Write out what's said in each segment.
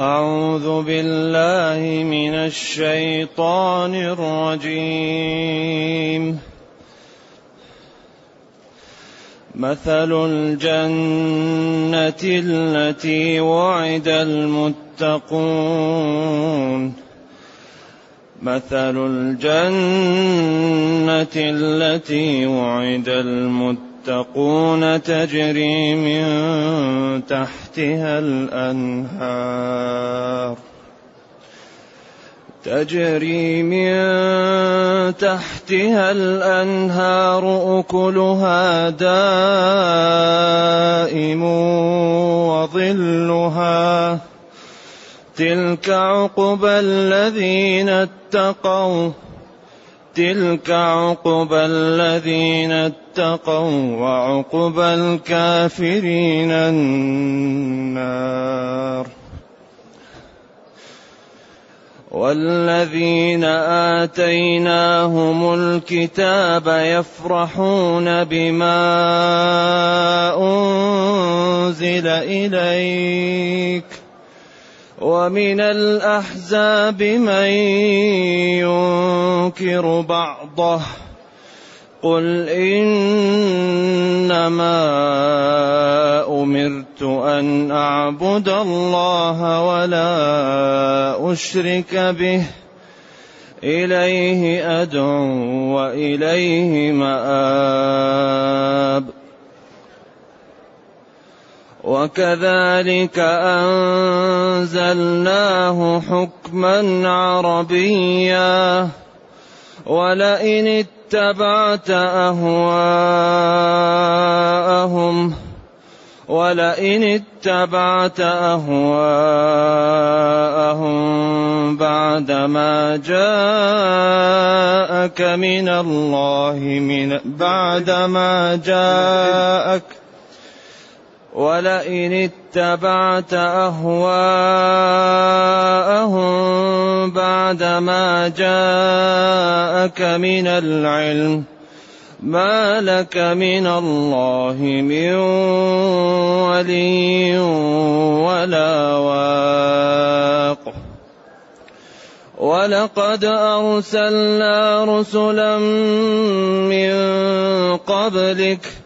أعوذ بالله من الشيطان الرجيم. مثل الجنة التي وعد المتقون. مثل الجنة التي وعد المتقون. المتقون تجري من تحتها الأنهار. تجري من تحتها الأنهار أكلها دائم وظلها. تلك عقبى الذين اتقوا. تلك عقبى الذين اتقوا وعقبى الكافرين النار. والذين آتيناهم الكتاب يفرحون بما أنزل إليك. ومن الأحزاب من ينكر بعضه قل إنما أمرت أن أعبد الله ولا أشرك به إليه أدعو وإليه مآب وكذلك أنزلناه حكما عربيا. ولئن اتبعت أهواءهم ولئن اتبعت أهواءهم بعدما جاءك من الله من بعدما جاءك ولئن اتبعت أهواءهم بعدما جاءك من العلم ما لك من الله من ولي ولا واق. ولقد أرسلنا رسلا من قبلك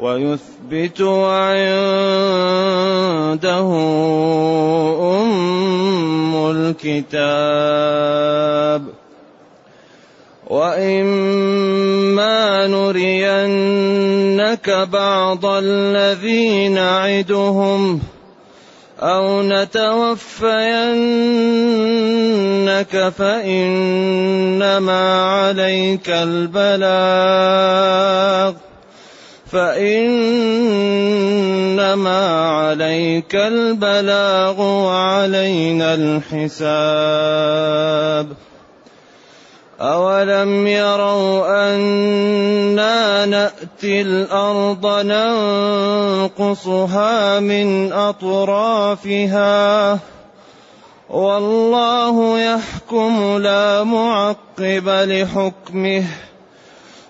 ويثبت وعنده أم الكتاب وإما نرينك بعض الذي نعدهم أو نتوفينك فإنما عليك البلاغ فإنما عليك البلاغ وعلينا الحساب. أولم يروا أنا نأتي الأرض ننقصها من أطرافها. والله يحكم لا معقب لحكمه.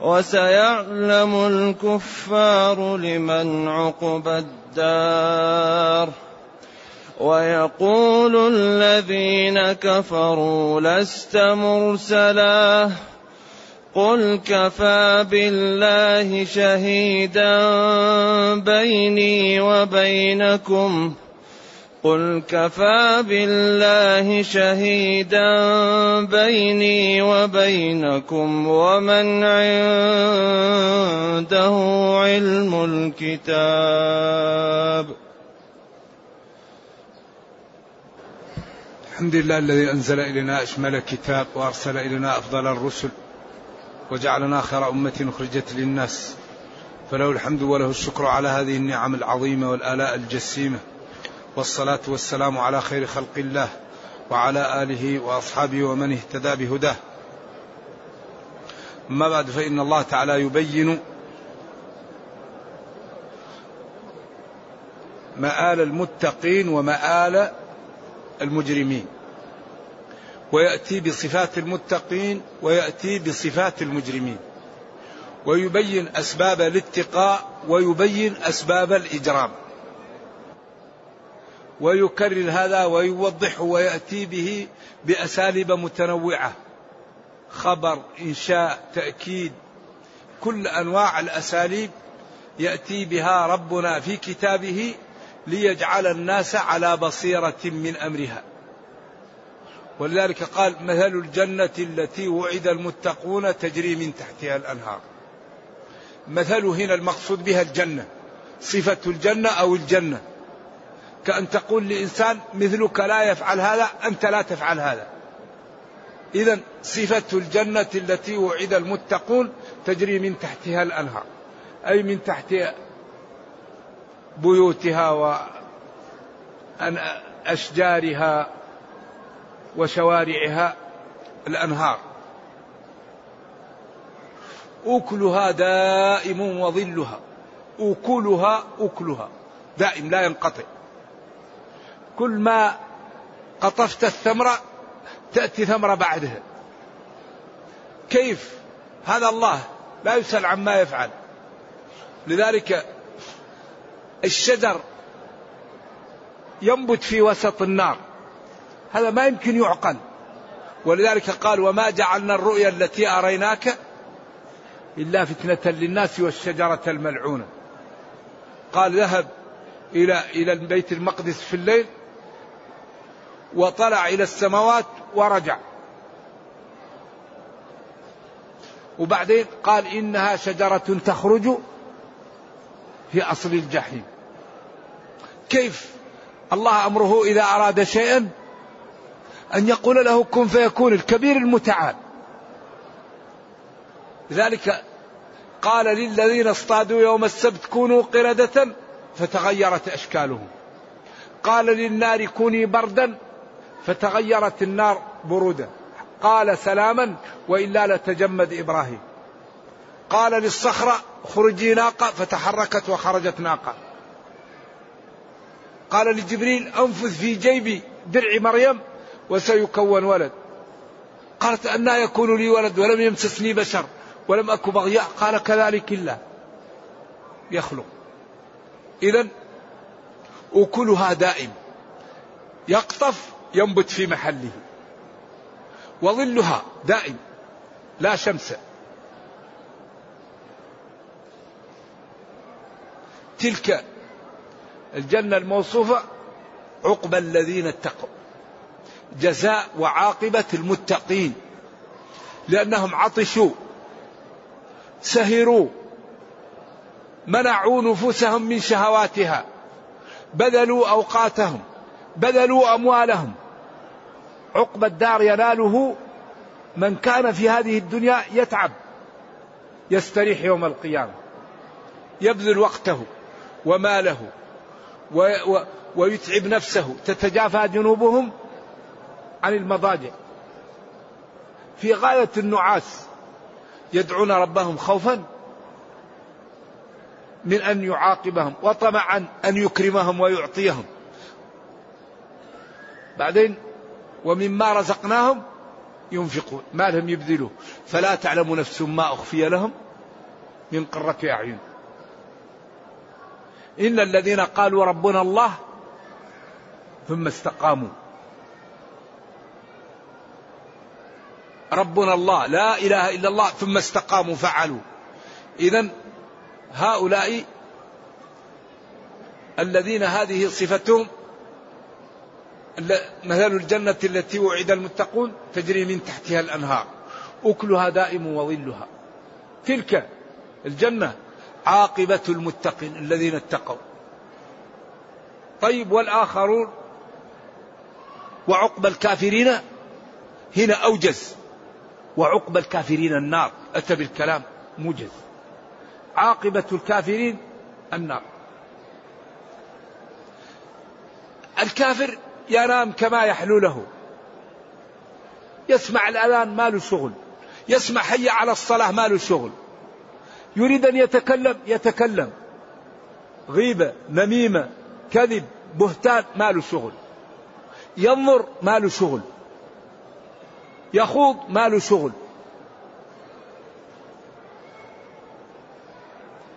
وسيعلم الكفار لمن عقبى الدار. ويقول الذين كفروا لست مرسلا. قل كفى بالله شهيدا بيني وبينكم. قل كفى بالله شهيدا بيني وبينكم ومن عنده علم الكتاب. الحمد لله الذي أنزل إلينا أشمل الكتاب وأرسل إلينا أفضل الرسل وجعلنا خير أمة أخرجت للناس. فله الحمد وله الشكر على هذه النعم العظيمة والآلاء الجسيمة. والصلاة والسلام على خير خلق الله وعلى آله وأصحابه ومن اهتدى بهداه. أما بعد فإن الله تعالى يبين مآل المتقين ومآل المجرمين ويأتي بصفات المتقين ويأتي بصفات المجرمين ويبين أسباب الاتقاء ويبين أسباب الإجرام. ويكرر هذا ويوضحه ويأتي به بأساليب متنوعة. خبر إنشاء تأكيد كل أنواع الأساليب يأتي بها ربنا في كتابه ليجعل الناس على بصيرة من أمرها. ولذلك قال مثل الجنة التي وعد المتقون تجري من تحتها الأنهار. مثل هنا المقصود بها الجنة صفة الجنة أو الجنة. كأن تقول لإنسان مثلك لا يفعل هذا أنت لا تفعل هذا. إذا صفة الجنة التي وعد المتقون تجري من تحتها الأنهار أي من تحت بيوتها وأشجارها وشوارعها الأنهار. أكلها دائم وظلها أكلها أكلها دائم لا ينقطع. كل ما قطفت الثمرة تأتي ثمرة بعدها. كيف؟ هذا الله لا يسأل عما يفعل. لذلك الشجر ينبت في وسط النار. هذا ما يمكن يعقل. ولذلك قال وما جعلنا الرؤيا التي أريناك إلا فتنة للناس والشجرة الملعونة. قال ذهب إلى إلى بيت المقدس في الليل وطلع إلى السماوات ورجع. وبعدين قال إنها شجرة تخرج في أصل الجحيم. كيف؟ الله أمره إذا أراد شيئا أن يقول له كن فيكون الكبير المتعال. لذلك قال للذين اصطادوا يوم السبت كونوا قردة فتغيرت أشكالهم. قال للنار كوني بردا فتغيرت النار برودة. قال سلاما وإلا لتجمد إبراهيم. قال للصخرة خرجي ناقة فتحركت وخرجت ناقة. قال لجبريل أنفذ في جيبي درع مريم وسيكون ولد. قالت أنا يكون لي ولد ولم يمسسني بشر ولم أكن بغياء. قال كذلك الله. يخلق. إذا أكلها دائم. يقطف ينبت في محله. وظلها دائم لا شمس. تلك الجنة الموصوفة عقبى الذين اتقوا. جزاء وعاقبة المتقين. لأنهم عطشوا سهروا منعوا نفوسهم من شهواتها بذلوا أوقاتهم. بذلوا أموالهم. عقب الدار يناله من كان في هذه الدنيا يتعب يستريح يوم القيامة يبذل وقته وماله ويتعب نفسه تتجافى جنوبهم عن المضاجع. في غاية النعاس يدعون ربهم خوفا من أن يعاقبهم وطمعا أن يكرمهم ويعطيهم. بعدين ومما رزقناهم ينفقون ما لهم يبذلوا فلا تعلم نفس ما أخفي لهم من قرة أعين. إن الذين قالوا ربنا الله ثم استقاموا. ربنا الله لا إله إلا الله ثم استقاموا فعلوا. إذا هؤلاء الذين هذه صفتهم مثل الجنة التي وعد المتقون تجري من تحتها الأنهار. أكلها دائم وظلها. تلك الجنة عاقبة المتقين الذين اتقوا. طيب والآخرون؟ وعقب الكافرين؟ هنا أوجز. وعقب الكافرين النار. أتى بالكلام موجز. عاقبة الكافرين النار. الكافر ينام كما يحلو له. يسمع الأذان ما له شغل. يسمع حي على الصلاة ما له شغل. يريد أن يتكلم يتكلم. غيبة نميمة كذب بهتان ما له شغل. ينظر ما له شغل. يخوض ما له شغل.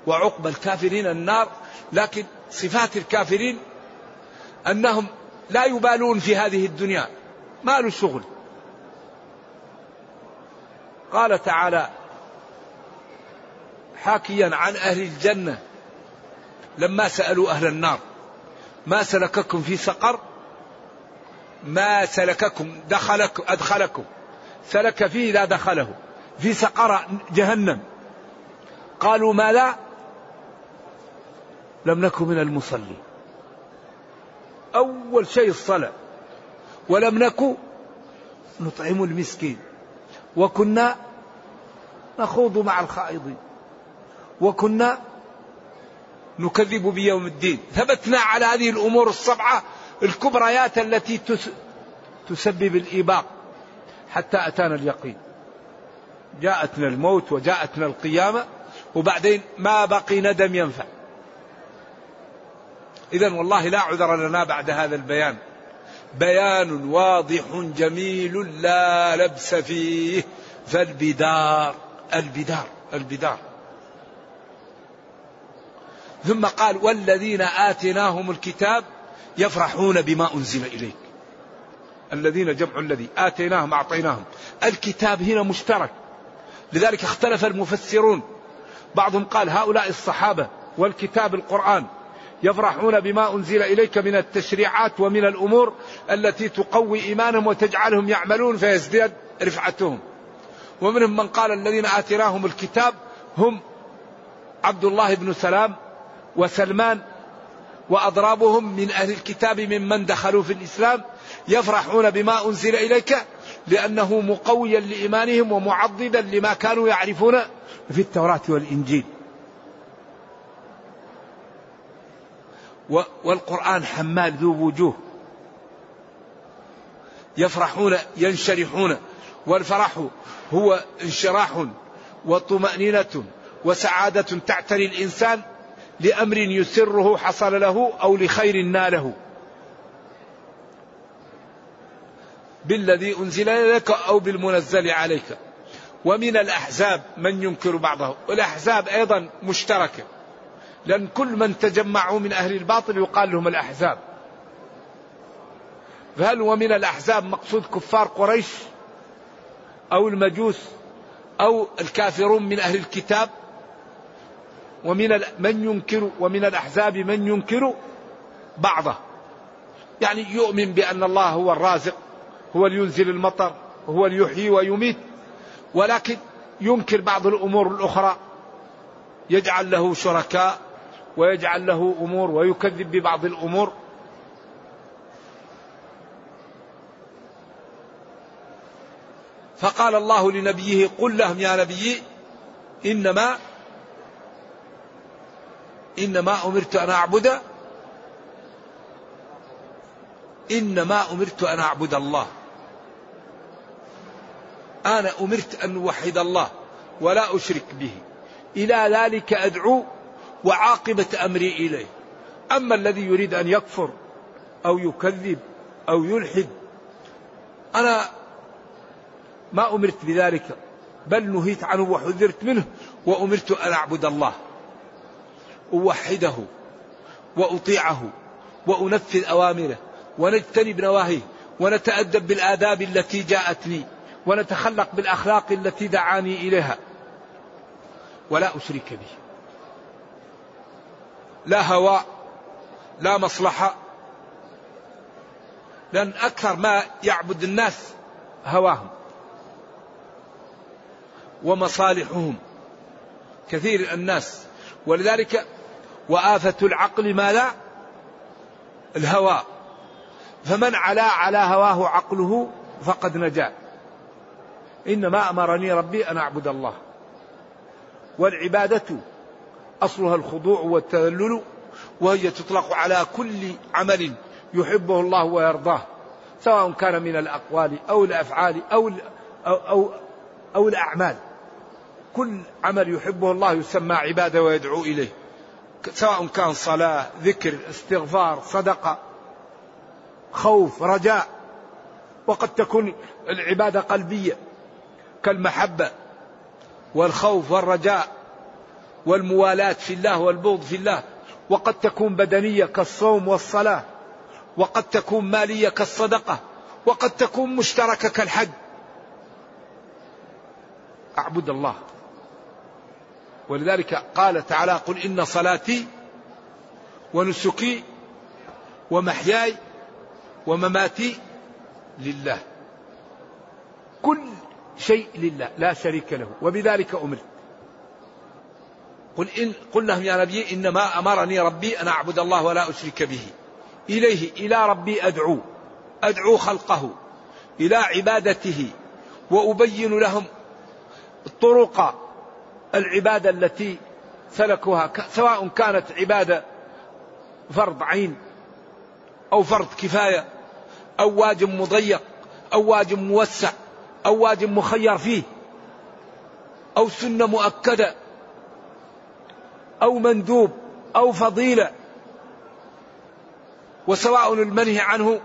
وعقب الكافرين النار لكن صفات الكافرين أنهم لا يبالون في هذه الدنيا. ما له شغل قال تعالى حاكيا عن أهل الجنة لما سألوا أهل النار ما سلككم في سقر؟ ما سلككم دخلكم أدخلكم. سلك فيه لا دخله. في سقر جهنم. قالوا ما لا؟ لم نكن من المصلين. أول شيء الصلاة. ولم نكن نطعم المسكين. وكنا نخوض مع الخائضين. وكنا نكذب بيوم الدين. ثبتنا على هذه الأمور السبعة الكبريات التي تسبب الإيباق حتى أتانا اليقين. جاءتنا الموت وجاءتنا القيامة وبعدين ما بقي ندم ينفع. إذا والله لا عذر لنا بعد هذا البيان. بيان واضح جميل لا لبس فيه فالبدار البدار البدار. ثم قال والذين آتيناهم الكتاب يفرحون بما أنزل إليك. الذين جمع الذي آتيناهم أعطيناهم. الكتاب هنا مشترك. لذلك اختلف المفسرون. بعضهم قال هؤلاء الصحابة والكتاب القرآن. يفرحون بما أنزل إليك من التشريعات ومن الأمور التي تقوي إيمانهم وتجعلهم يعملون فيزداد رفعتهم. ومنهم من قال الذين آتيناهم الكتاب هم عبد الله بن سلام وسلمان وأضرابهم من أهل الكتاب ممن دخلوا في الإسلام يفرحون بما أنزل إليك لأنه مقويا لإيمانهم ومعضدا لما كانوا يعرفون في التوراة والإنجيل. والقرآن حمال ذو وجوه. يفرحون ينشرحون. والفرح هو انشراح وطمأنينة وسعادة تعتري الإنسان لأمر يسره حصل له أو لخير ناله. بالذي أنزل إليك أو بالمنزل عليك. ومن الأحزاب من ينكر بعضه. والأحزاب أيضا مشتركة. لأن كل من تجمعوا من أهل الباطل يقال لهم الأحزاب. فهل ومن الأحزاب مقصود كفار قريش أو المجوس أو الكافرون من أهل الكتاب؟ ومن من ينكر ومن الأحزاب من ينكر بعضه. يعني يؤمن بأن الله هو الرازق هو اللي ينزل المطر هو اللي يحيي ويميت. ولكن ينكر بعض الأمور الأخرى. يجعل له شركاء ويجعل له أمور ويكذب ببعض الأمور. فقال الله لنبيه قل لهم يا نبي إنما إنما أمرت أن أعبد إنما أمرت أن أعبد الله. أنا أمرت أن أوحد الله ولا أشرك به. إلى ذلك أدعو وعاقبة أمري إليه. أما الذي يريد أن يكفر أو يكذب أو يلحد أنا ما أمرت بذلك بل نهيت عنه وحذرت منه وأمرت أن أعبد الله أوحده وأطيعه وأنفذ أوامره ونجتنب نواهيه ونتأدب بالآداب التي جاءتني ونتخلق بالأخلاق التي دعاني إليها. ولا أشرك به. لا هوى لا مصلحة. لأن أكثر ما يعبد الناس هواهم ومصالحهم. كثير الناس. ولذلك وآفة العقل ما لا؟ الهوى فمن علا على هواه عقله فقد نجا. إنما أمرني ربي أن أعبد الله. والعبادة أصلها الخضوع والتذلل وهي تطلق على كل عمل يحبه الله ويرضاه سواء كان من الأقوال أو الأفعال أو أو أو, أو الأعمال. كل عمل يحبه الله يسمى عبادة ويدعو إليه سواء كان صلاة ذكر استغفار صدقة خوف رجاء. وقد تكون العبادة قلبية كالمحبة والخوف والرجاء. والموالاة في الله والبغض في الله. وقد تكون بدنية كالصوم والصلاة. وقد تكون مالية كالصدقة. وقد تكون مشتركة كالحج. أعبد الله. ولذلك قال تعالى قل إن صلاتي ونسكي ومحياي ومماتي لله. كل شيء لله. لا شريك له. وبذلك أمرت. قل إن قل لهم يا نبي إنما أمرني ربي أن أعبد الله ولا أشرك به. إليه إلى ربي أدعو. أدعو خلقه إلى عبادته وأبين لهم طرق العبادة التي سلكوها. سواء كانت عبادة فرض عين أو فرض كفاية أو واجب مضيق أو واجب موسع أو واجب مخير فيه أو سنة مؤكدة. أو مندوب أو فضيلة. وسواء المنهي عنه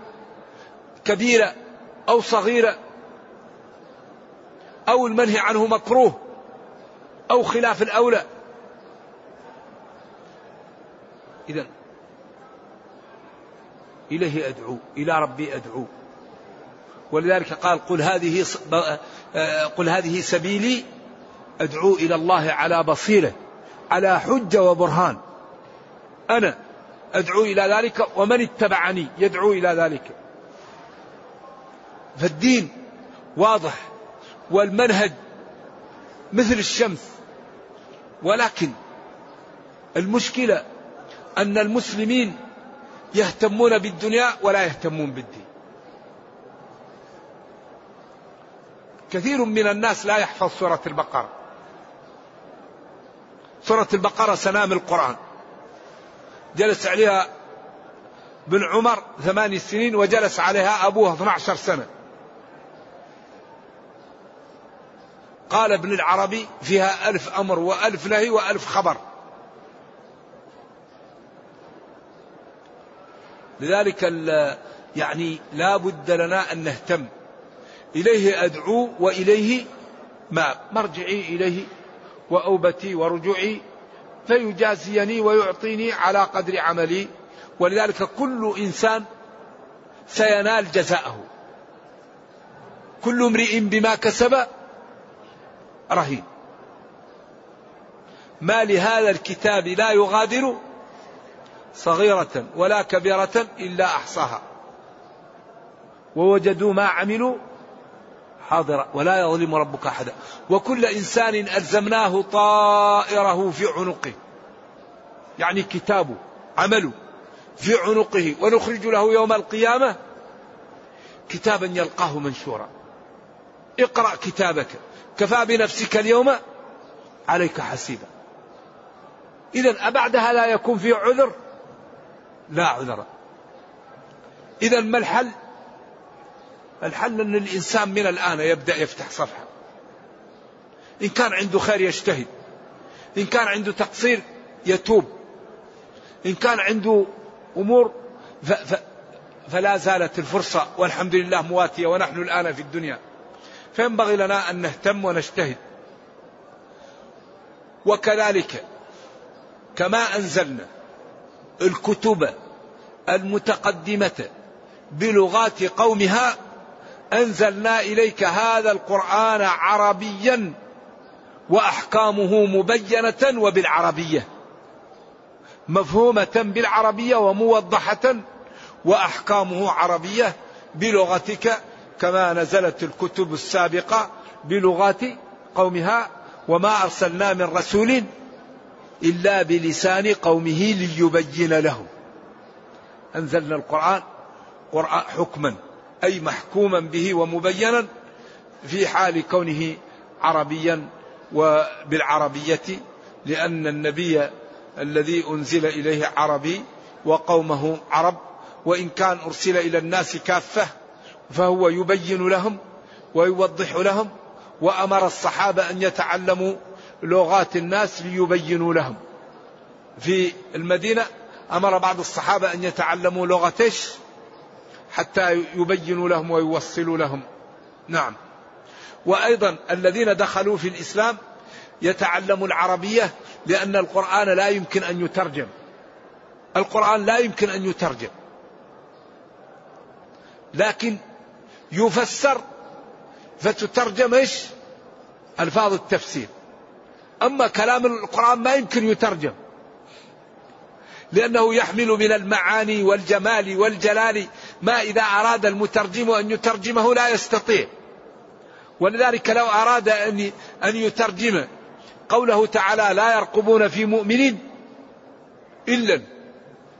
كبيرة أو صغيرة. أو المنهي عنه مكروه أو خلاف الأولى. إذا إليه أدعو إلى ربي أدعو. ولذلك قال قل هذه قل هذه سبيلي أدعو إلى الله على بصيرة. على حجة وبرهان. أنا أدعو إلى ذلك ومن اتبعني يدعو إلى ذلك. فالدين واضح والمنهج مثل الشمس ولكن المشكلة أن المسلمين يهتمون بالدنيا ولا يهتمون بالدين. كثير من الناس لا يحفظ سورة البقرة. سورة البقرة سنام القرآن. جلس عليها بن عمر ثماني سنين وجلس عليها أبوها 12 سنة. قال ابن العربي فيها ألف أمر وألف نهي وألف خبر. لذلك يعني لا بد لنا أن نهتم. إليه أدعو وإليه ما. مرجعي إليه وأوبتي ورجوعي فيجازيني ويعطيني على قدر عملي. ولذلك كل إنسان سينال جزاءه. كل امرئ بما كسب رهين. ما لهذا الكتاب لا يغادر صغيرة ولا كبيرة إلا أحصاها. ووجدوا ما عملوا حاضرا ولا يظلم ربك أحدا. وكل إنسان ألزمناه طائره في عنقه. يعني كتابه عمله في عنقه. ونخرج له يوم القيامة كتابا يلقاه منشورا. اقرأ كتابك. كفى بنفسك اليوم؟ عليك حسيبا. إذا أبعدها لا يكون في عذر؟ لا عذر. إذا ما الحل؟ الحل أن الإنسان من الآن يبدأ يفتح صفحة. إن كان عنده خير يجتهد. إن كان عنده تقصير يتوب. إن كان عنده أمور ف ف فلا زالت الفرصة والحمد لله مواتية ونحن الآن في الدنيا. فينبغي لنا أن نهتم ونجتهد. وكذلك كما أنزلنا الكتب المتقدمة بلغات قومها أنزلنا إليك هذا القرآن عربيا وأحكامه مبينة وبالعربية. مفهومة بالعربية وموضحة وأحكامه عربية بلغتك كما نزلت الكتب السابقة بلغات قومها وما أرسلنا من رسول إلا بلسان قومه ليبين لهم أنزلنا القرآن قرآن حكما. أي محكوما به ومبينا في حال كونه عربيا وبالعربية لأن النبي الذي أنزل إليه عربي وقومه عرب وإن كان أرسل إلى الناس كافة فهو يبين لهم ويوضح لهم وأمر الصحابة أن يتعلموا لغات الناس ليبينوا لهم. في المدينة أمر بعض الصحابة أن يتعلموا لغة إيش؟ حتى يبينوا لهم ويوصلوا لهم نعم وأيضا الذين دخلوا في الإسلام يتعلموا العربية لأن القرآن لا يمكن أن يترجم القرآن لا يمكن أن يترجم لكن يفسر فتترجم إيش؟ ألفاظ التفسير. أما كلام القرآن ما يمكن يترجم. لأنه يحمل من المعاني والجمال والجلال ما إذا أراد المترجم أن يترجمه لا يستطيع. ولذلك لو أراد أن أن يترجم قوله تعالى لا يرقبون في مؤمن إلا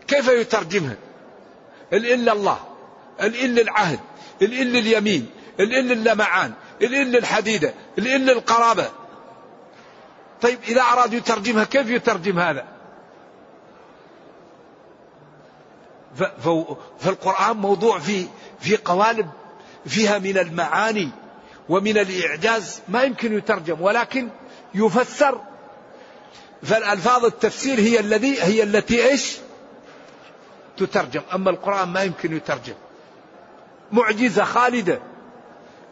كيف يترجمها؟ إلا الله الإل العهد الإل اليمين الإل اللمعان الإل الحديدة الإل القرابة طيب إذا أراد يترجمها كيف يترجم هذا فالقرآن موضوع في في قوالب فيها من المعاني ومن الإعجاز ما يمكن يترجم ولكن يفسر. فالألفاظ التفسير هي الذي هي التي إيش؟ تترجم. أما القرآن ما يمكن يترجم. معجزة خالدة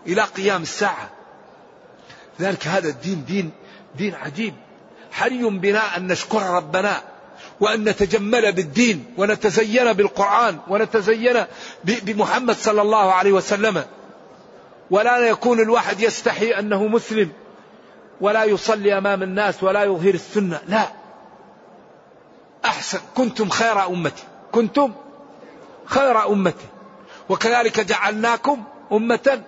إلى قيام الساعة. ذلك هذا الدين دين دين عجيب. حري بنا أن نشكر ربنا. وأن نتجمل بالدين ونتزين بالقرآن ونتزين بمحمد صلى الله عليه وسلم. ولا يكون الواحد يستحي أنه مسلم ولا يصلي أمام الناس ولا يظهر السنة. لا. أحسن. كنتم خير أمتي. كنتم خير أمتي. وكذلك جعلناكم أمة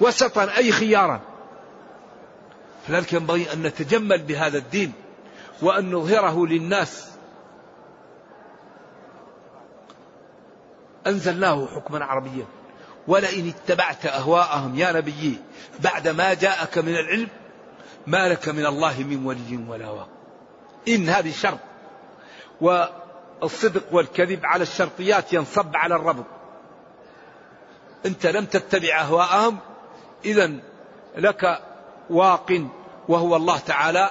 وسطا أي خيارا. فلذلك ينبغي أن نتجمل بهذا الدين وأن نظهره للناس. أنزلناه حكما عربيا. ولئن اتبعت أهواءهم يا نبي بعد ما جاءك من العلم ما لك من الله من ولي ولا واق. إن هذه شرط. والصدق والكذب على الشرطيات ينصب على الربط. أنت لم تتبع أهواءهم إذا لك واق وهو الله تعالى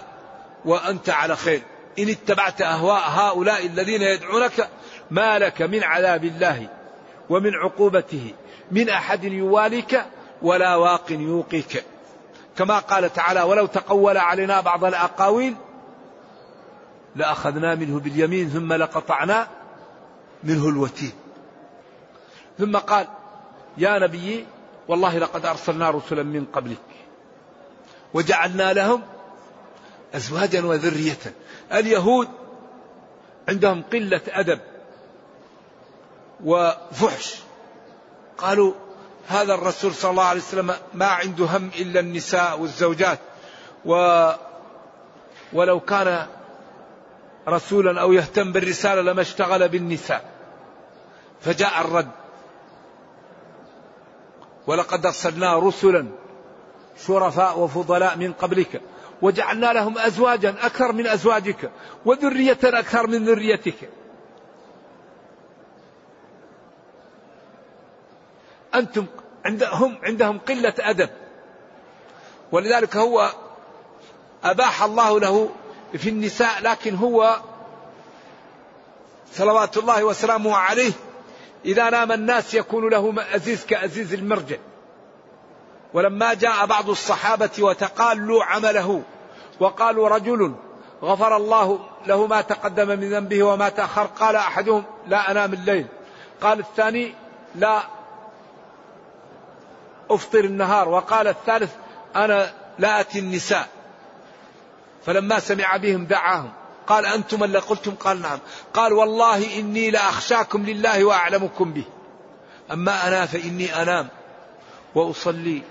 وأنت على خير. إن اتبعت أهواء هؤلاء الذين يدعونك ما لك من عذاب الله. ومن عقوبته. من أحد يواليك ولا واق يوقيك. كما قال تعالى ولو تقول علينا بعض الأقاويل لأخذنا منه باليمين ثم لقطعنا منه الوتين. ثم قال يا نبي والله لقد أرسلنا رسلا من قبلك وجعلنا لهم أزواجا وذرية. اليهود عندهم قلة أدب. وفحش. قالوا هذا الرسول صلى الله عليه وسلم ما عنده هم إلا النساء والزوجات. و ولو كان رسولا أو يهتم بالرسالة لما اشتغل بالنساء. فجاء الرد. ولقد أرسلنا رسلا شرفاء وفضلاء من قبلك. وجعلنا لهم أزواجا أكثر من أزواجك. وذرية أكثر من ذريتك. أنتم عندهم عندهم قلة أدب. ولذلك هو أباح الله له في النساء لكن هو صلوات الله وسلامه عليه إذا نام الناس يكون له أزيز كأزيز المرجع. ولما جاء بعض الصحابة وتقالوا عمله وقالوا رجل غفر الله له ما تقدم من ذنبه وما تأخر قال أحدهم لا أنام الليل. قال الثاني لا أفطر النهار وقال الثالث أنا لا أتي النساء. فلما سمع بهم دعاهم قال أنتم اللي قلتم؟ قال نعم. قال والله إني لأخشاكم لله وأعلمكم به. أما أنا فإني أنام وأصلي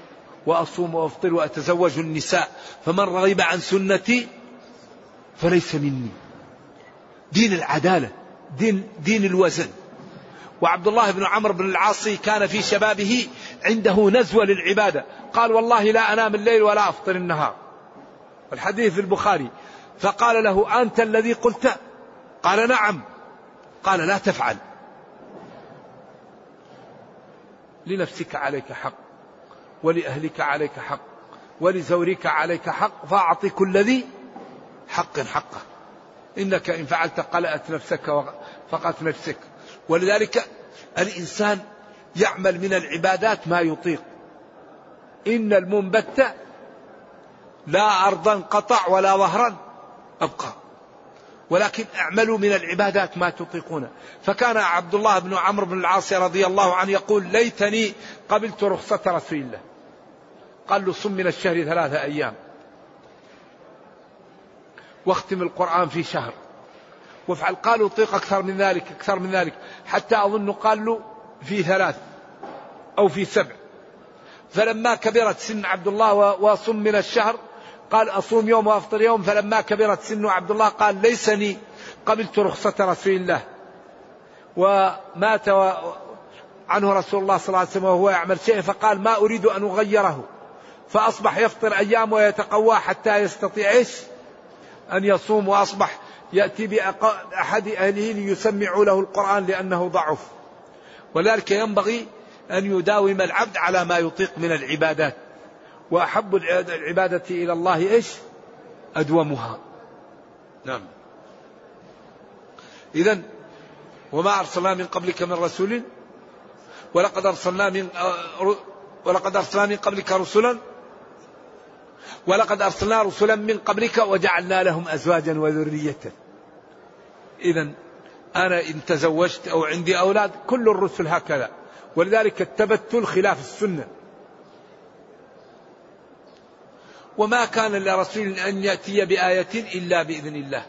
وأصوم وأفطر وأتزوج النساء. فمن رغب عن سنتي فليس مني. دين العدالة دين, دين الوزن. وعبد الله بن عمرو بن العاص كان في شبابه عنده نزوة للعبادة. قال والله لا أنام الليل ولا أفطر النهار. الحديث في البخاري. فقال له أنت الذي قلت؟ قال نعم. قال لا تفعل. لنفسك عليك حق. ولأهلك عليك حق. ولزورك عليك حق. فأعط كل ذي حق حقه. إنك إن فعلت قلأت نفسك فقط نفسك. ولذلك الإنسان يعمل من العبادات ما يطيق. إن المنبت لا أرضا قطع ولا ظهرا أبقى. ولكن اعملوا من العبادات ما تطيقون. فكان عبد الله بن عمرو بن العاص رضي الله عنه يقول ليتني قبلت رخصة رسول الله. قال له صم من الشهر ثلاثة أيام. واختم القرآن في شهر. وافعل. قالوا اطيق أكثر من ذلك أكثر من ذلك. حتى أظن قال له في ثلاث. أو في سبع. فلما كبرت سن عبد الله وصم من الشهر قال أصوم يوم وأفطر يوم فلما كبرت سن عبد الله قال ليسني قبلت رخصة رسول الله. ومات عنه رسول الله صلى الله عليه وسلم وهو يعمل شيء فقال ما أريد أن أغيره. فأصبح يفطر أيام ويتقوى حتى يستطيع إيش؟ أن يصوم وأصبح يأتي بأحد أهله ليسمعوا له القرآن لأنه ضعف. ولذلك ينبغي أن يداوم العبد على ما يطيق من العبادات. وأحب العبادة إلى الله إيش؟ أدومها. نعم. إذا وما أرسلنا من قبلك من رسول؟ ولقد أرسلنا من ولقد أرسلنا من قبلك رسلا؟ ولقد أرسلنا رسلا من قبلك وجعلنا لهم أزواجا وذرية. إذا أنا إن تزوجت أو عندي أولاد كل الرسل هكذا. ولذلك التبتل خلاف السنة. وما كان لرسول أن يأتي بآية إلا بإذن الله.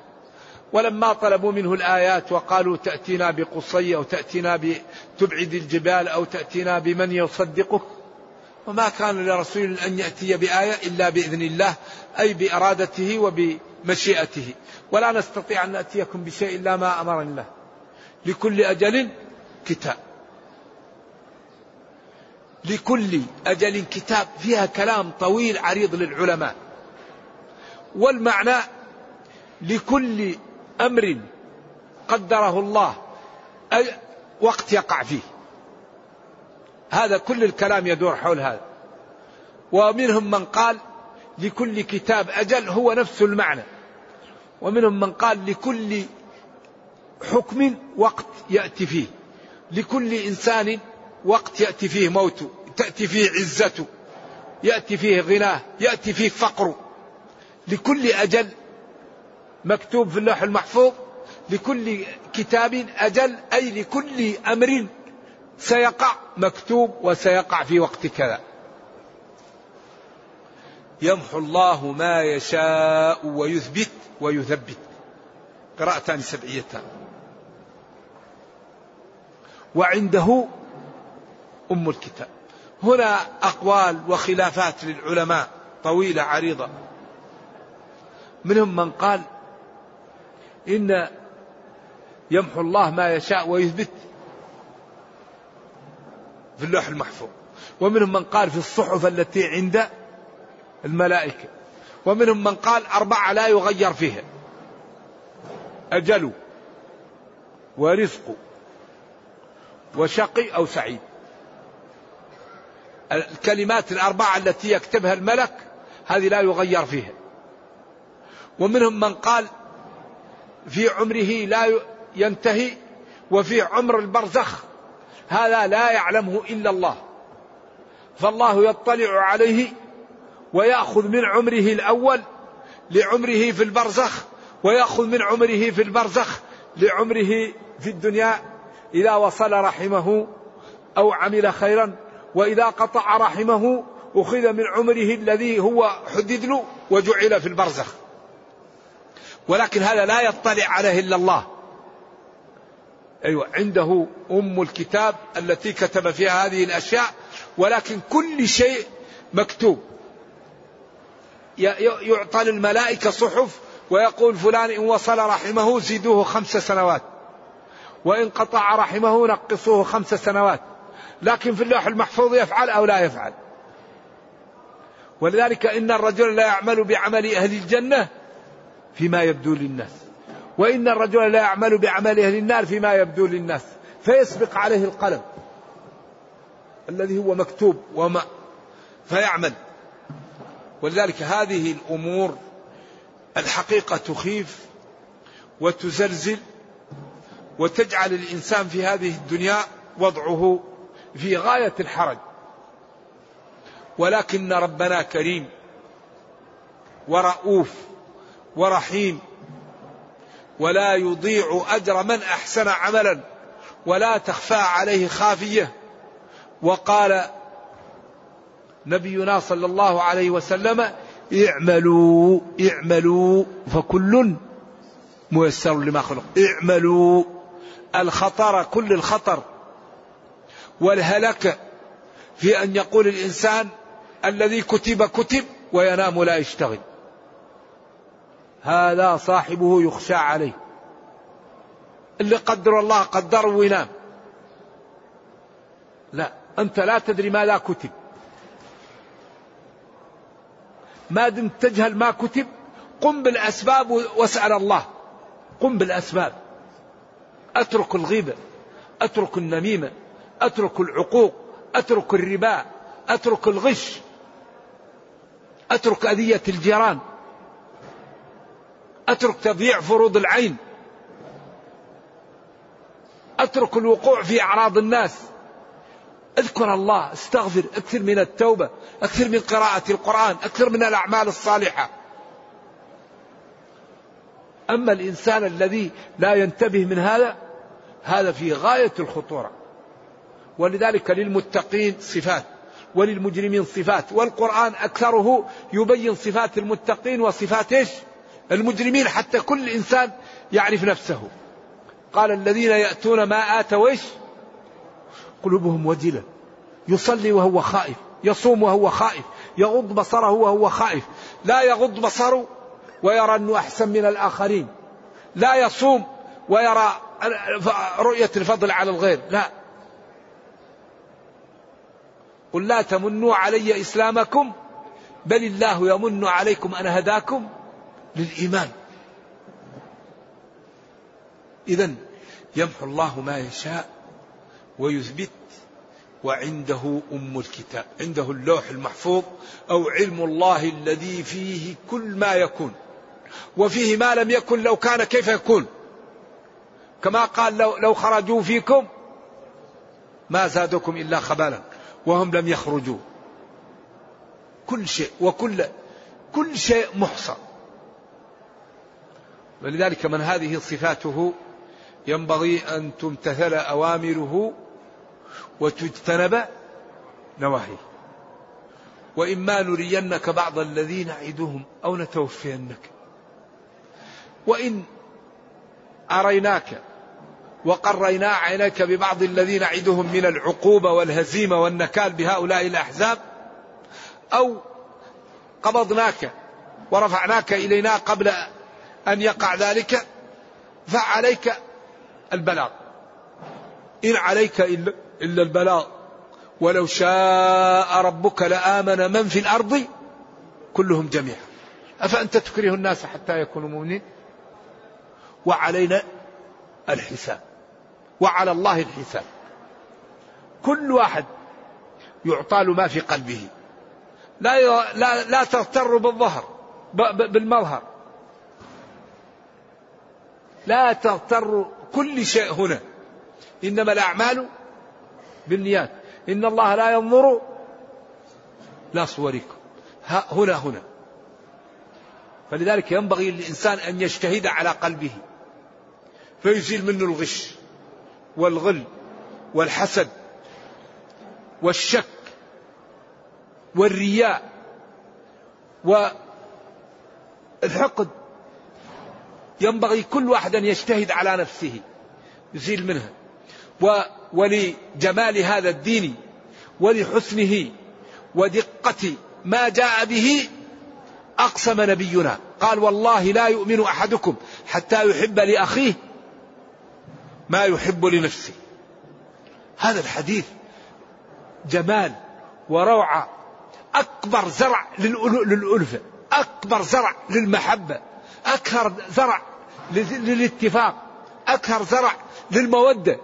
ولما طلبوا منه الآيات وقالوا تأتينا بقصي أو تأتينا بتبعد الجبال أو تأتينا بمن يصدقك وما كان لرسول أن يأتي بآية إلا بإذن الله أي بإرادته وبمشيئته. ولا نستطيع أن نأتيكم بشيء إلا ما أمرنا. الله لكل أجل كتاب. لكل أجل كتاب فيها كلام طويل عريض للعلماء. والمعنى لكل أمر قدره الله وقت يقع فيه. هذا كل الكلام يدور حول هذا. ومنهم من قال لكل كتاب أجل هو نفس المعنى. ومنهم من قال لكل حكم وقت يأتي فيه. لكل إنسان وقت يأتي فيه موته تأتي فيه عزته يأتي فيه غناه يأتي فيه فقره لكل أجل مكتوب في اللوح المحفوظ لكل كتاب أجل أي لكل أمر سيقع مكتوب وسيقع في وقت كذا. يمحو الله ما يشاء ويثبت ويثبت. قراءتان سبعيتان. وعنده أم الكتاب. هنا أقوال وخلافات للعلماء طويلة عريضة. منهم من قال إن يمحو الله ما يشاء ويثبت في اللوح المحفوظ. ومنهم من قال في الصحف التي عند الملائكة. ومنهم من قال أربعة لا يغير فيها. أجل ورزق وشقي أو سعيد. الكلمات الأربعة التي يكتبها الملك هذه لا يغير فيها. ومنهم من قال في عمره لا ينتهي وفي عمر البرزخ هذا لا يعلمه إلا الله. فالله يطلع عليه ويأخذ من عمره الأول لعمره في البرزخ ويأخذ من عمره في البرزخ لعمره في الدنيا إذا وصل رحمه أو عمل خيرا. وإذا قطع رحمه أخذ من عمره الذي هو حدد له وجعل في البرزخ. ولكن هذا لا يطلع عليه إلا الله. أيوة عنده أم الكتاب التي كتب فيها هذه الأشياء ولكن كل شيء مكتوب. يعطى للملائكة صحف ويقول فلان إن وصل رحمه زيدوه خمس سنوات وإن قطع رحمه نقصوه خمس سنوات. لكن في اللوح المحفوظ يفعل أو لا يفعل. ولذلك إن الرجل لا يعمل بعمل أهل الجنة فيما يبدو للناس. وإن الرجل لا يعمل بعمل أهل النار فيما يبدو للناس. فيسبق عليه القلم الذي هو مكتوب وما فيعمل. ولذلك هذه الأمور الحقيقة تخيف وتزلزل وتجعل الإنسان في هذه الدنيا وضعه في غاية الحرج. ولكن ربنا كريم ورؤوف ورحيم ولا يضيع أجر من أحسن عملا ولا تخفى عليه خافية. وقال نبينا صلى الله عليه وسلم اعملوا اعملوا فكل ميسر لما خلق. اعملوا الخطر كل الخطر. والهلك في أن يقول الإنسان الذي كتب كتب وينام لا يشتغل. هذا صاحبه يخشى عليه. اللي قدر الله قدر وينام. لا أنت لا تدري ماذا كتب. ما دمت تجهل ما كتب قم بالأسباب واسأل الله. قم بالأسباب. أترك الغيبة أترك النميمة أترك العقوق أترك الربا أترك الغش أترك أذية الجيران أترك تضييع فروض العين أترك الوقوع في أعراض الناس. اذكر الله استغفر أكثر من التوبة أكثر من قراءة القرآن أكثر من الأعمال الصالحة. أما الإنسان الذي لا ينتبه من هذا هذا في غاية الخطورة. ولذلك للمتقين صفات وللمجرمين صفات والقرآن أكثره يبين صفات المتقين وصفات إيش؟ المجرمين حتى كل إنسان يعرف نفسه. قال الذين يأتون ما آتوا إيش قلوبهم وجلة. يصلي وهو خائف يصوم وهو خائف يغض بصره وهو خائف. لا يغض بصره ويرى أنه أحسن من الآخرين. لا يصوم ويرى رؤية الفضل على الغير. لا. قل لا تمنوا علي إسلامكم بل الله يمن عليكم أن هداكم للإيمان. إذا يمحو الله ما يشاء ويثبت وعنده أم الكتاب عنده اللوح المحفوظ أو علم الله الذي فيه كل ما يكون وفيه ما لم يكن لو كان كيف يكون. كما قال لو, لو خرجوا فيكم ما زادكم إلا خبالا. وهم لم يخرجوا. كل شيء وكل كل شيء محصى ولذلك من هذه صفاته ينبغي أن تمتثل أوامره وتجتنب نواهيه. وإما نرينك بعض الذي نعدهم أو نتوفينك. وإن أريناك وقرينا عينيك ببعض الذين نعدهم من العقوبة والهزيمة والنكال بهؤلاء الأحزاب أو قبضناك ورفعناك إلينا قبل أن يقع ذلك فعليك البلاغ. إن عليك إلا البلاغ ولو شاء ربك لآمن من في الأرض كلهم جميعا. أفأنت تكره الناس حتى يكونوا مؤمنين؟ وعلينا الحساب. وعلى الله الحساب. كل واحد يعطى له ما في قلبه. لا لا لا تغتر بالظهر بالمظهر. لا تغتر كل شيء هنا. إنما الأعمال بالنيات. إن الله لا ينظر لا صوركم. هنا هنا. فلذلك ينبغي للإنسان أن يجتهد على قلبه. فيزيل منه الغش. والغل والحسد والشك والرياء والحقد ينبغي كل واحد أن يجتهد على نفسه يزيل منها ولجمال هذا الدين ولحسنه ودقة ما جاء به أقسم نبينا. قال والله لا يؤمن أحدكم حتى يحب لأخيه ما يحب لنفسه. هذا الحديث جمال وروعة أكبر زرع للألفة أكبر زرع للمحبة أكثر زرع للاتفاق أكثر زرع للمودة.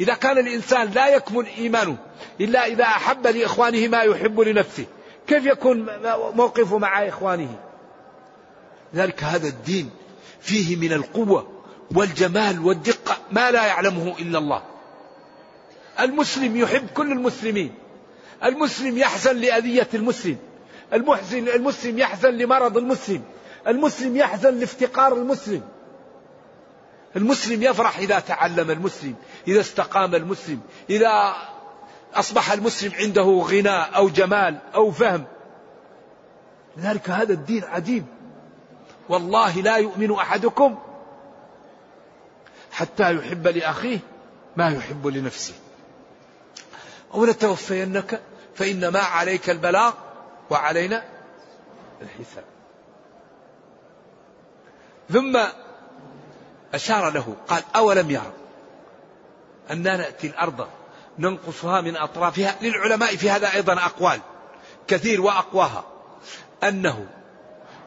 إذا كان الإنسان لا يكمل إيمانه إلا إذا أحب لإخوانه ما يحب لنفسه كيف يكون موقفه مع إخوانه؟ ذلك هذا الدين فيه من القوة والجمال والدقة ما لا يعلمه إلا الله. المسلم يحب كل المسلمين. المسلم يحزن لأذية المسلم. المحزن المسلم يحزن لمرض المسلم. المسلم يحزن لافتقار المسلم. المسلم يفرح إذا تعلم المسلم إذا استقام المسلم إذا أصبح المسلم عنده غنى أو جمال أو فهم. لذلك هذا الدين عجيب. والله لا يؤمن أحدكم حتى يحب لأخيه ما يحب لنفسه. أو لتوفينك فإنما عليك البلاغ وعلينا الحساب. ثم أشار له قال أولم يرى أننا نأتي الأرض ننقصها من أطرافها؟ للعلماء في هذا أيضا أقوال كثير وأقواها. أنه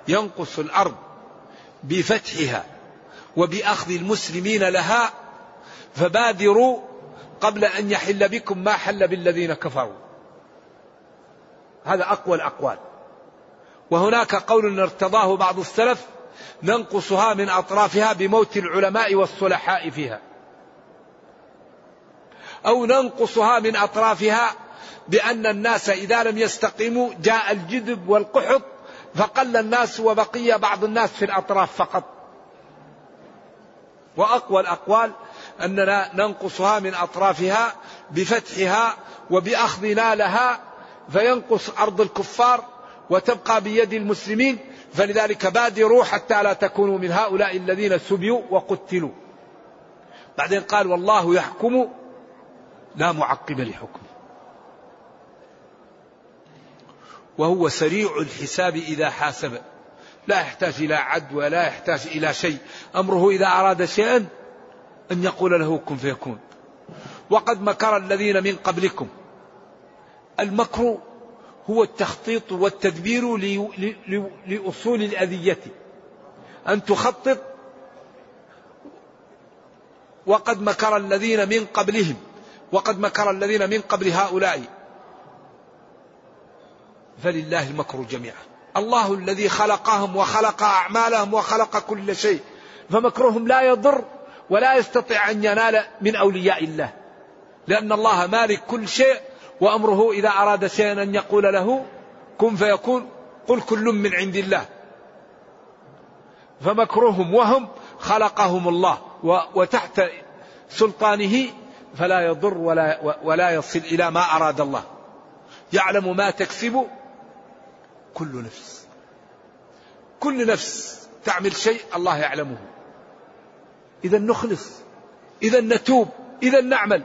ينقص الأرض بفتحها وبأخذ المسلمين لها فبادروا قبل أن يحل بكم ما حل بالذين كفروا. هذا أقوى الأقوال. وهناك قول ارتضاه بعض السلف ننقصها من أطرافها بموت العلماء والصلحاء فيها. أو ننقصها من أطرافها بأن الناس إذا لم يستقيموا جاء الجذب والقحط فقل الناس وبقي بعض الناس في الأطراف فقط. وأقوى الأقوال أننا ننقصها من أطرافها بفتحها وبأخذنا لها فينقص أرض الكفار وتبقى بيد المسلمين. فلذلك بادروا حتى لا تكونوا من هؤلاء الذين سبيوا وقتلوا. بعدين قال والله يحكم لا معقب لحكمه. وهو سريع الحساب إذا حاسب. لا يحتاج إلى عد ولا يحتاج إلى شيء. أمره إذا أراد شيئا أن يقول له كن فيكون. وقد مكر الذين من قبلكم. المكر هو التخطيط والتدبير لأصول الأذية. أن تخطط. وقد مكر الذين من قبلهم. وقد مكر الذين من قبل هؤلاء. فلله المكر جميعا. الله الذي خلقهم وخلق أعمالهم وخلق كل شيء. فمكرهم لا يضر ولا يستطيع أن ينال من أولياء الله. لأن الله مالك كل شيء وأمره إذا أراد شيئا أن يقول له كن فيكون قل كل من عند الله. فمكرهم وهم خلقهم الله وتحت سلطانه فلا يضر ولا, ولا يصل إلى ما أراد الله. يعلم ما تكسب كل نفس. كل نفس تعمل شيء الله يعلمه. إذا نخلص إذا نتوب إذا نعمل.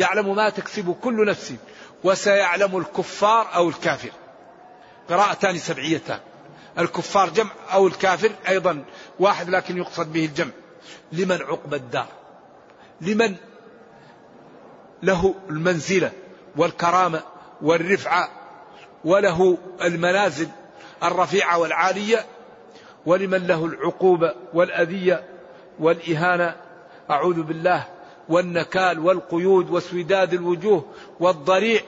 يعلم ما تكسب كل نفس وسيعلم الكفار أو الكافر. قراءتان سبعيتان. الكفار جمع أو الكافر أيضا. واحد لكن يقصد به الجمع. لمن عقب الدار؟ لمن له المنزلة والكرامة والرفعة وله المنازل الرفيعة والعالية ولمن له العقوبة والأذية والإهانة. أعوذ بالله والنكال والقيود وسوداد الوجوه والضريع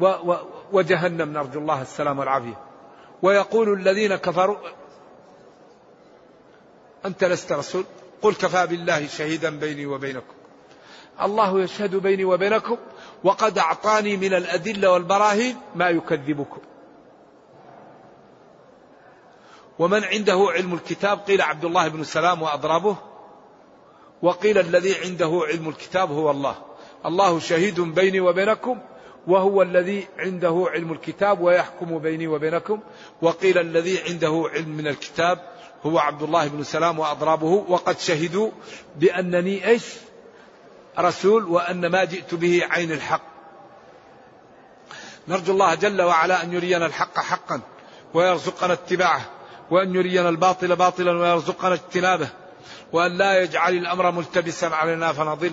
و و وجهنم. نرجو الله السلام والعافية. ويقول الذين كفروا أنت لست رسول؟ قل كفى بالله شهيدا بيني وبينكم. الله يشهد بيني وبينكم وقد أعطاني من الأدلة والبراهين ما يكذبكم. ومن عنده علم الكتاب؟ قيل عبد الله بن سلام وأضرابه وقيل الذي عنده علم الكتاب هو الله. الله شهيد بيني وبينكم وهو الذي عنده علم الكتاب ويحكم بيني وبينكم. وقيل الذي عنده علم من الكتاب هو عبد الله بن سلام وأضرابه وقد شهدوا بأنني إيش؟ رسول وأن ما جئت به عين الحق. نرجو الله جل وعلا أن يرينا الحق حقا ويرزقنا اتباعه وأن يرينا الباطل باطلا ويرزقنا اجتنابه وأن لا يجعل الأمر ملتبسا علينا فنضل.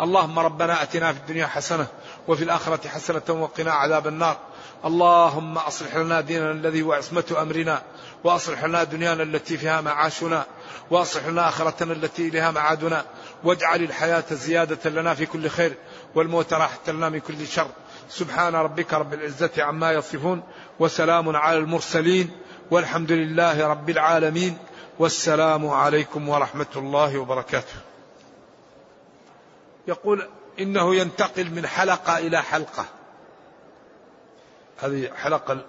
اللهم ربنا أتنا في الدنيا حسنة وفي الآخرة حسنة وقنا عذاب النار. اللهم أصلح لنا ديننا الذي هو عصمة أمرنا وأصلح لنا دنيانا التي فيها معاشنا وأصلح لنا آخرتنا التي إليها معادنا. واجعل الحياة زيادة لنا في كل خير والموت راحة لنا من كل شر. سبحان ربك رب العزة عما يصفون وسلام على المرسلين والحمد لله رب العالمين والسلام عليكم ورحمة الله وبركاته. يقول إنه ينتقل من حلقة إلى حلقة. هذه حلقة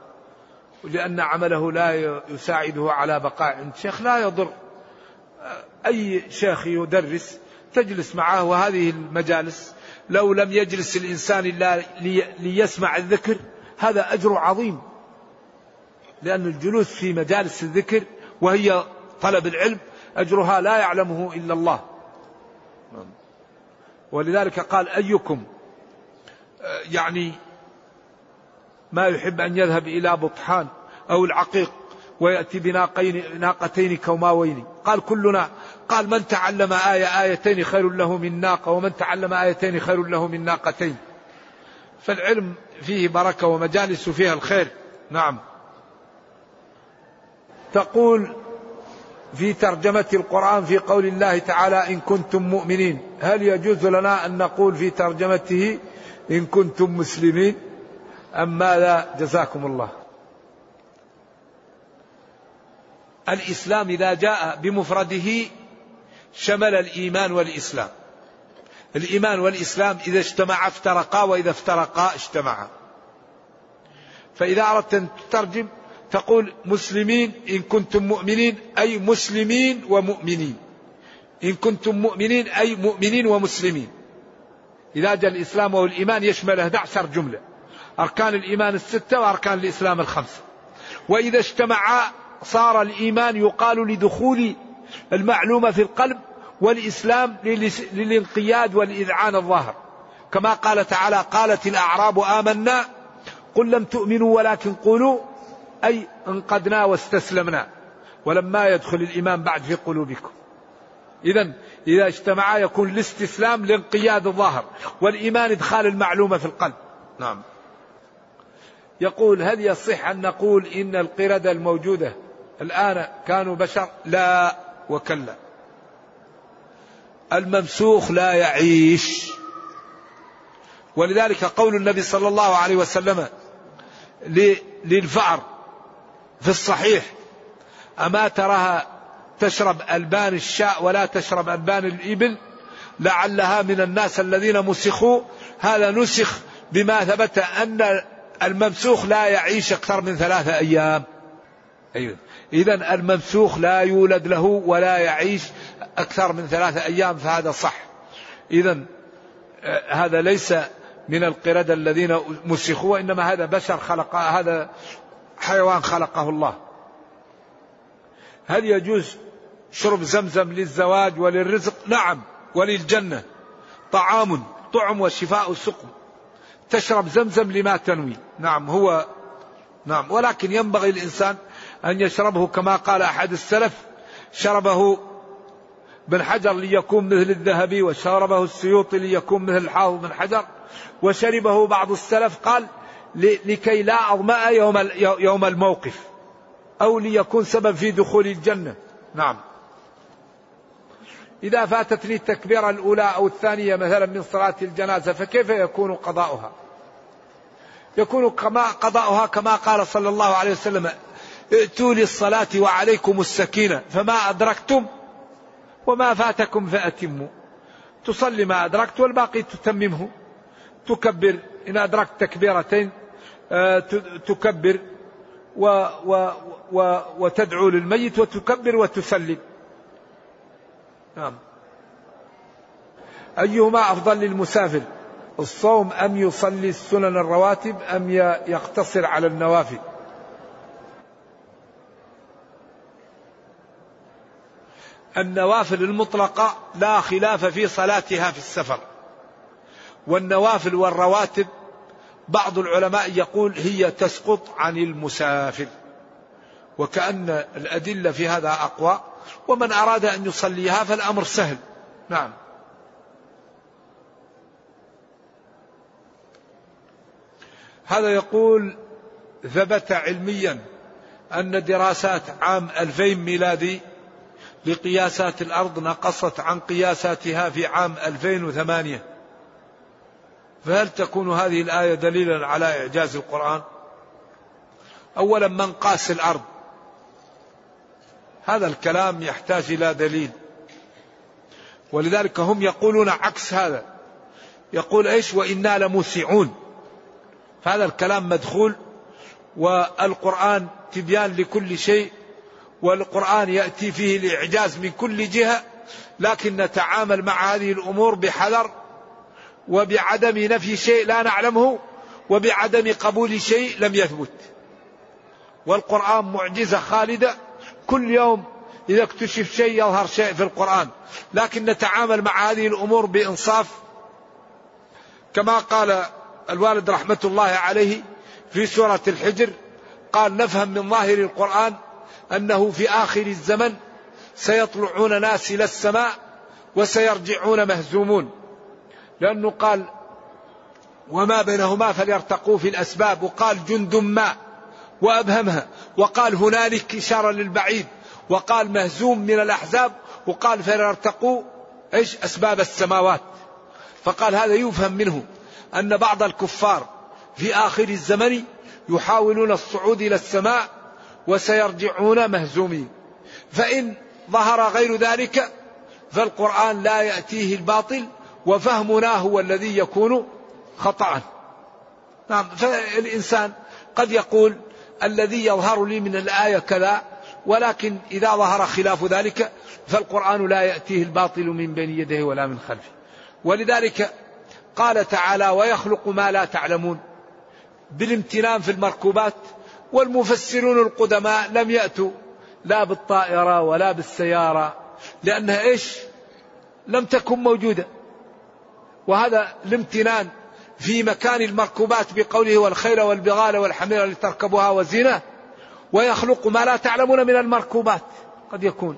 لأن عمله لا يساعده على بقاء. عند شيخ لا يضر. أي شيخ يدرس تجلس معه وهذه المجالس. لو لم يجلس الإنسان إلا ليسمع الذكر هذا أجر عظيم. لأن الجلوس في مجالس الذكر وهي طلب العلم أجرها لا يعلمه إلا الله. ولذلك قال أيكم يعني ما يحب أن يذهب إلى بطحان أو العقيق ويأتي بناقين ناقتين كوماوين. قال كلنا قال من تعلم آية آيتين خير له من ناقة ومن تعلم آيتين خير له من ناقتين. فالعلم فيه بركة ومجالس فيها الخير. نعم. تقول في ترجمة القرآن في قول الله تعالى إن كنتم مؤمنين. هل يجوز لنا أن نقول في ترجمته إن كنتم مسلمين؟ أم ماذا؟ جزاكم الله. الإسلام إذا جاء بمفرده شمل الإيمان والإسلام. الإيمان والإسلام إذا اجتمعا افترقا وإذا افترقا اجتمعا فإذا أردت أن تترجم تقول مسلمين إن كنتم مؤمنين أي مسلمين ومؤمنين. إن كنتم مؤمنين أي مؤمنين ومسلمين. إذا جاء الإسلام والإيمان يشمل 11 جملة. أركان الإيمان الستة وأركان الإسلام الخمسة. وإذا اجتمعا صار الإيمان يقال لدخول المعلومة في القلب والإسلام للانقياد والإذعان الظاهر. كما قال تعالى قالت الأعراب آمنا. قل لم تؤمنوا ولكن قولوا. أي انقدنا واستسلمنا. ولما يدخل الإيمان بعد في قلوبكم. إذا إذا اجتمعا يكون الاستسلام لانقياد الظاهر والإيمان إدخال المعلومة في القلب. نعم. يقول هل يصح أن نقول إن القردة الموجودة الآن كانوا بشر؟ لا وكلا. الممسوخ لا يعيش. ولذلك قول النبي صلى الله عليه وسلم للفأر في الصحيح أما تراها تشرب ألبان الشاء ولا تشرب ألبان الإبل لعلها من الناس الذين مسخوا. هذا نسخ بما ثبت أن الممسوخ لا يعيش أكثر من ثلاثة أيام. أيوة. إذا الممسوخ لا يولد له ولا يعيش أكثر من ثلاثة أيام فهذا صح. إذا آه، هذا ليس من القردة الذين مسخوا وإنما هذا بشر خلق هذا حيوان خلقه الله. هل يجوز شرب زمزم للزواج وللرزق؟ نعم وللجنة. طعام طعم وشفاء سقم تشرب زمزم لما تنوي. نعم هو نعم ولكن ينبغي الإنسان أن يشربه كما قال أحد السلف شربه بن حجر ليكون مثل الذهبي وشربه السيوطي ليكون مثل الحافظ بن حجر وشربه بعض السلف قال لكي لا أظمأ يوم يوم الموقف أو ليكون سبب في دخول الجنة. نعم. إذا فاتتني التكبيرة الأولى أو الثانية مثلا من صلاة الجنازة فكيف يكون قضاؤها؟ يكون كما قضاؤها كما قال صلى الله عليه وسلم ائتوا للصلاة وعليكم السكينة فما أدركتم؟ وما فاتكم فأتموا. تصلي ما أدركت والباقي تتممه. تكبر إن أدركت تكبيرتين آه، تكبر و و و وتدعو للميت وتكبر وتسلم. نعم. أيهما أفضل للمسافر الصوم أم يصلي السنن الرواتب أم يقتصر على النوافل؟ النوافل المطلقة لا خلاف في صلاتها في السفر. والنوافل والرواتب بعض العلماء يقول هي تسقط عن المسافر. وكأن الأدلة في هذا أقوى ومن أراد أن يصليها فالأمر سهل. نعم. هذا يقول ثبت علميا أن دراسات عام 2000 ميلادي لقياسات الأرض نقصت عن قياساتها في عام 2008 فهل تكون هذه الآية دليلا على إعجاز القرآن؟ أولا من قاس الأرض. هذا الكلام يحتاج إلى دليل. ولذلك هم يقولون عكس هذا. يقول إيش؟ وإنا لموسعون. فهذا الكلام مدخول والقرآن تبيان لكل شيء. والقرآن يأتي فيه الإعجاز من كل جهة لكن نتعامل مع هذه الأمور بحذر وبعدم نفي شيء لا نعلمه وبعدم قبول شيء لم يثبت. والقرآن معجزة خالدة. كل يوم إذا اكتشف شيء يظهر شيء في القرآن. لكن نتعامل مع هذه الأمور بإنصاف. كما قال الوالد رحمة الله عليه في سورة الحجر قال نفهم من ظاهر القرآن أنه في آخر الزمن سيطلعون ناس إلى السماء وسيرجعون مهزومون. لأنه قال وما بينهما فليرتقوا في الأسباب. وقال جند ما وأبهمها. وقال هنالك إشارة للبعيد. وقال مهزوم من الأحزاب. وقال فليرتقوا إيش؟ أسباب السماوات. فقال هذا يفهم منه أن بعض الكفار في آخر الزمن يحاولون الصعود إلى السماء وسيرجعون مهزومين. فإن ظهر غير ذلك فالقرآن لا يأتيه الباطل وفهمنا هو الذي يكون خطأ. نعم فالإنسان قد يقول الذي يظهر لي من الآية كذا ولكن إذا ظهر خلاف ذلك فالقرآن لا يأتيه الباطل من بين يديه ولا من خلفه. ولذلك قال تعالى ويخلق ما لا تعلمون بالامتنان في المركوبات والمفسرون القدماء لم يأتوا لا بالطائرة ولا بالسيارة لأنها إيش؟ لم تكن موجودة. وهذا الامتنان في مكان المركوبات بقوله والخيل والبغال والحمير لتركبوها وزينة ويخلق ما لا تعلمون من المركوبات قد يكون.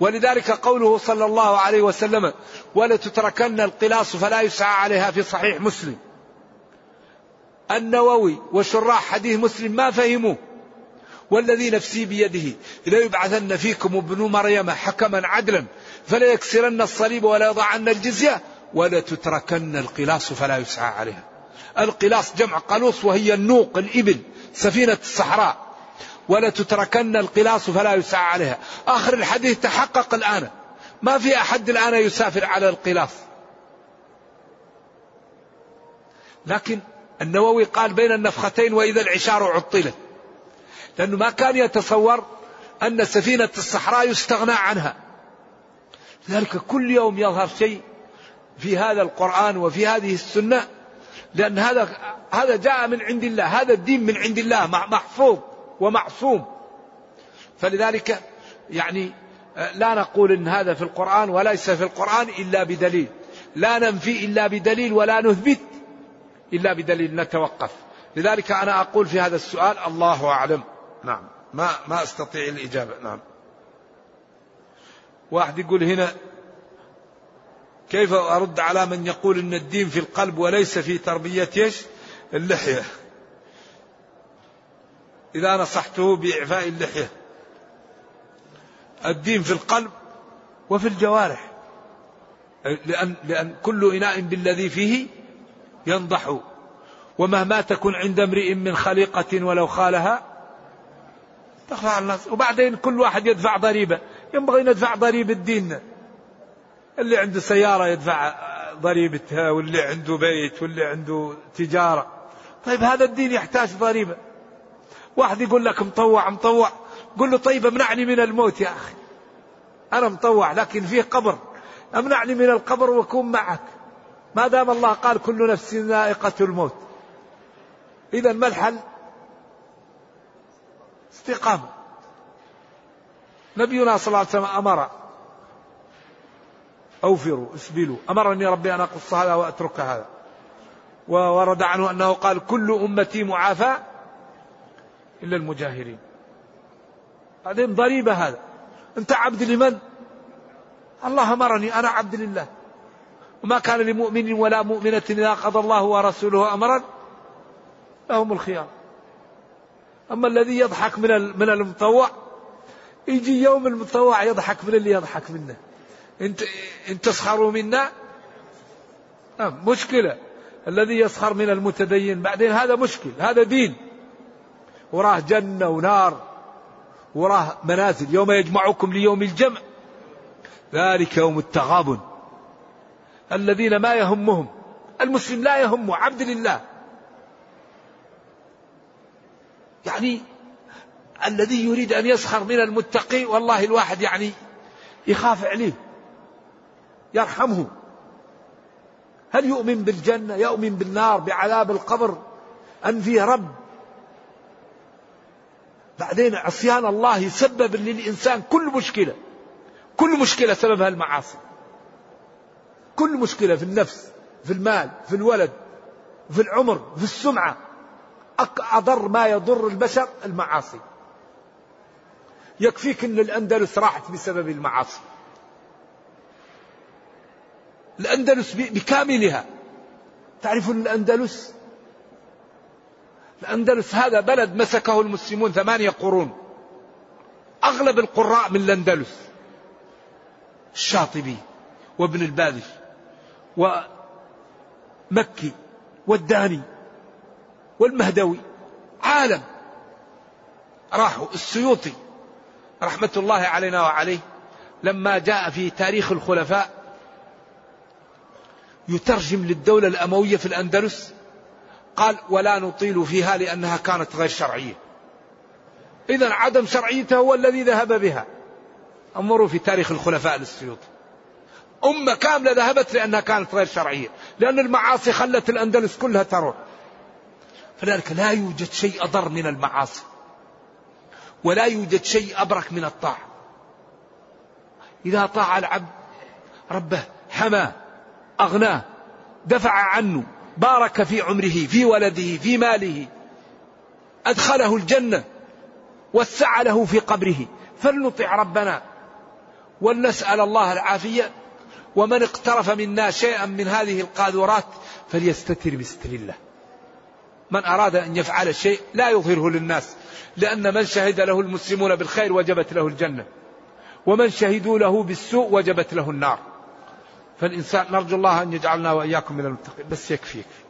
ولذلك قوله صلى الله عليه وسلم ولتتركن القلاص فلا يسعى عليها في صحيح مسلم النووي وشراح حديث مسلم ما فهموه. والذي نفسي بيده لا يبعثن فيكم ابن مريم حكما عدلا فلا يكسرن الصليب ولا يضعن الجزية ولا تتركن القلاص فلا يسعى عليها. القلاص جمع قلوص وهي النوق الإبل سفينة الصحراء. ولا تتركن القلاص فلا يسعى عليها. آخر الحديث تحقق الآن. ما في أحد الآن يسافر على القلاص. لكن النووي قال بين النفختين وإذا العشار عطلت. لأنه ما كان يتصور أن سفينة الصحراء يستغنى عنها. لذلك كل يوم يظهر شيء في هذا القرآن وفي هذه السنة لأن هذا هذا جاء من عند الله هذا الدين من عند الله محفوظ ومعصوم. فلذلك يعني لا نقول إن هذا في القرآن وليس في القرآن إلا بدليل. لا ننفي إلا بدليل ولا نثبت إلا بدليل نتوقف. لذلك أنا أقول في هذا السؤال الله أعلم. نعم. ما ما أستطيع الإجابة. نعم. واحد يقول هنا كيف أرد على من يقول إن الدين في القلب وليس في تربية إيش؟ اللحية. إذا نصحته بإعفاء اللحية. الدين في القلب وفي الجوارح. لأن, لأن كل إناء بالذي فيه ينضح. ومهما تكن عند امرئ من خليقة ولو خالها على الناس. وبعدين كل واحد يدفع ضريبة. ينبغي ندفع ضريبة ديننا اللي عنده سيارة يدفع ضريبتها واللي عنده بيت واللي عنده تجارة. طيب هذا الدين يحتاج ضريبة. واحد يقول لك مطوع مطوع. قل له طيب امنعني من الموت يا أخي. أنا مطوع لكن فيه قبر. امنعني من القبر وأكون معك. ما دام الله قال كل نفس ذائقة الموت. إذا ما الحل؟ استقامة. نبينا صلى الله عليه وسلم أمر. أوفروا اسبلوا. أمرني ربي أن أقص هذا وأترك هذا. وورد عنه أنه قال كل أمتي معافى إلا المجاهرين. بعدين ضريبة هذا. أنت عبد لمن؟ الله أمرني أنا عبد لله. وما كان لمؤمن ولا مؤمنة إذا قضى الله ورسوله أمرا لهم الخيار. أما الذي يضحك من من المطوع يجي يوم المطوع يضحك من اللي يضحك منه. انت إن تسخروا منا؟ نعم مشكلة. الذي يسخر من المتدين بعدين هذا مشكل هذا دين. وراه جنة ونار وراه منازل. يوم يجمعكم ليوم الجمع ذلك يوم التغابن. الذين ما يهمهم. المسلم لا يهمه عبد لله. يعني الذي يريد أن يسخر من المتقي والله الواحد يعني يخاف عليه يرحمه. هل يؤمن بالجنة؟ يؤمن بالنار؟ بعذاب القبر؟ أن فيه رب. بعدين عصيان الله يسبب للإنسان كل مشكلة. كل مشكلة سببها المعاصي. كل مشكلة في النفس في المال في الولد في العمر في السمعة. أضر ما يضر البشر المعاصي. يكفيك أن الأندلس راحت بسبب المعاصي. الأندلس بكاملها. تعرفون الأندلس؟ الأندلس هذا بلد مسكه المسلمون ثمانية قرون. أغلب القراء من الأندلس. الشاطبي وابن البادش ومكي والداني والمهدوي عالم. راحوا السيوطي رحمة الله علينا وعليه لما جاء في تاريخ الخلفاء يترجم للدولة الأموية في الأندلس قال ولا نطيل فيها لأنها كانت غير شرعية. إذا عدم شرعيتها هو الذي ذهب بها. انظروا في تاريخ الخلفاء للسيوطي. أمة كاملة ذهبت لأنها كانت غير شرعية لأن المعاصي خلت الأندلس كلها تروح. فلذلك لا يوجد شيء أضر من المعاصي ولا يوجد شيء أبرك من الطاعة. إذا طاع العبد ربه حماه أغناه دفع عنه بارك في عمره في ولده في ماله أدخله الجنة وسع له في قبره. فلنطع ربنا ولنسأل الله العافية. ومن اقترف منا شيئا من هذه القاذورات فليستتر بستر الله. من أراد أن يفعل شيء لا يظهره للناس لأن من شهد له المسلمون بالخير وجبت له الجنة ومن شهدوا له بالسوء وجبت له النار. فالإنسان نرجو الله أن يجعلنا وإياكم من المتقين. بس يكفي يكفي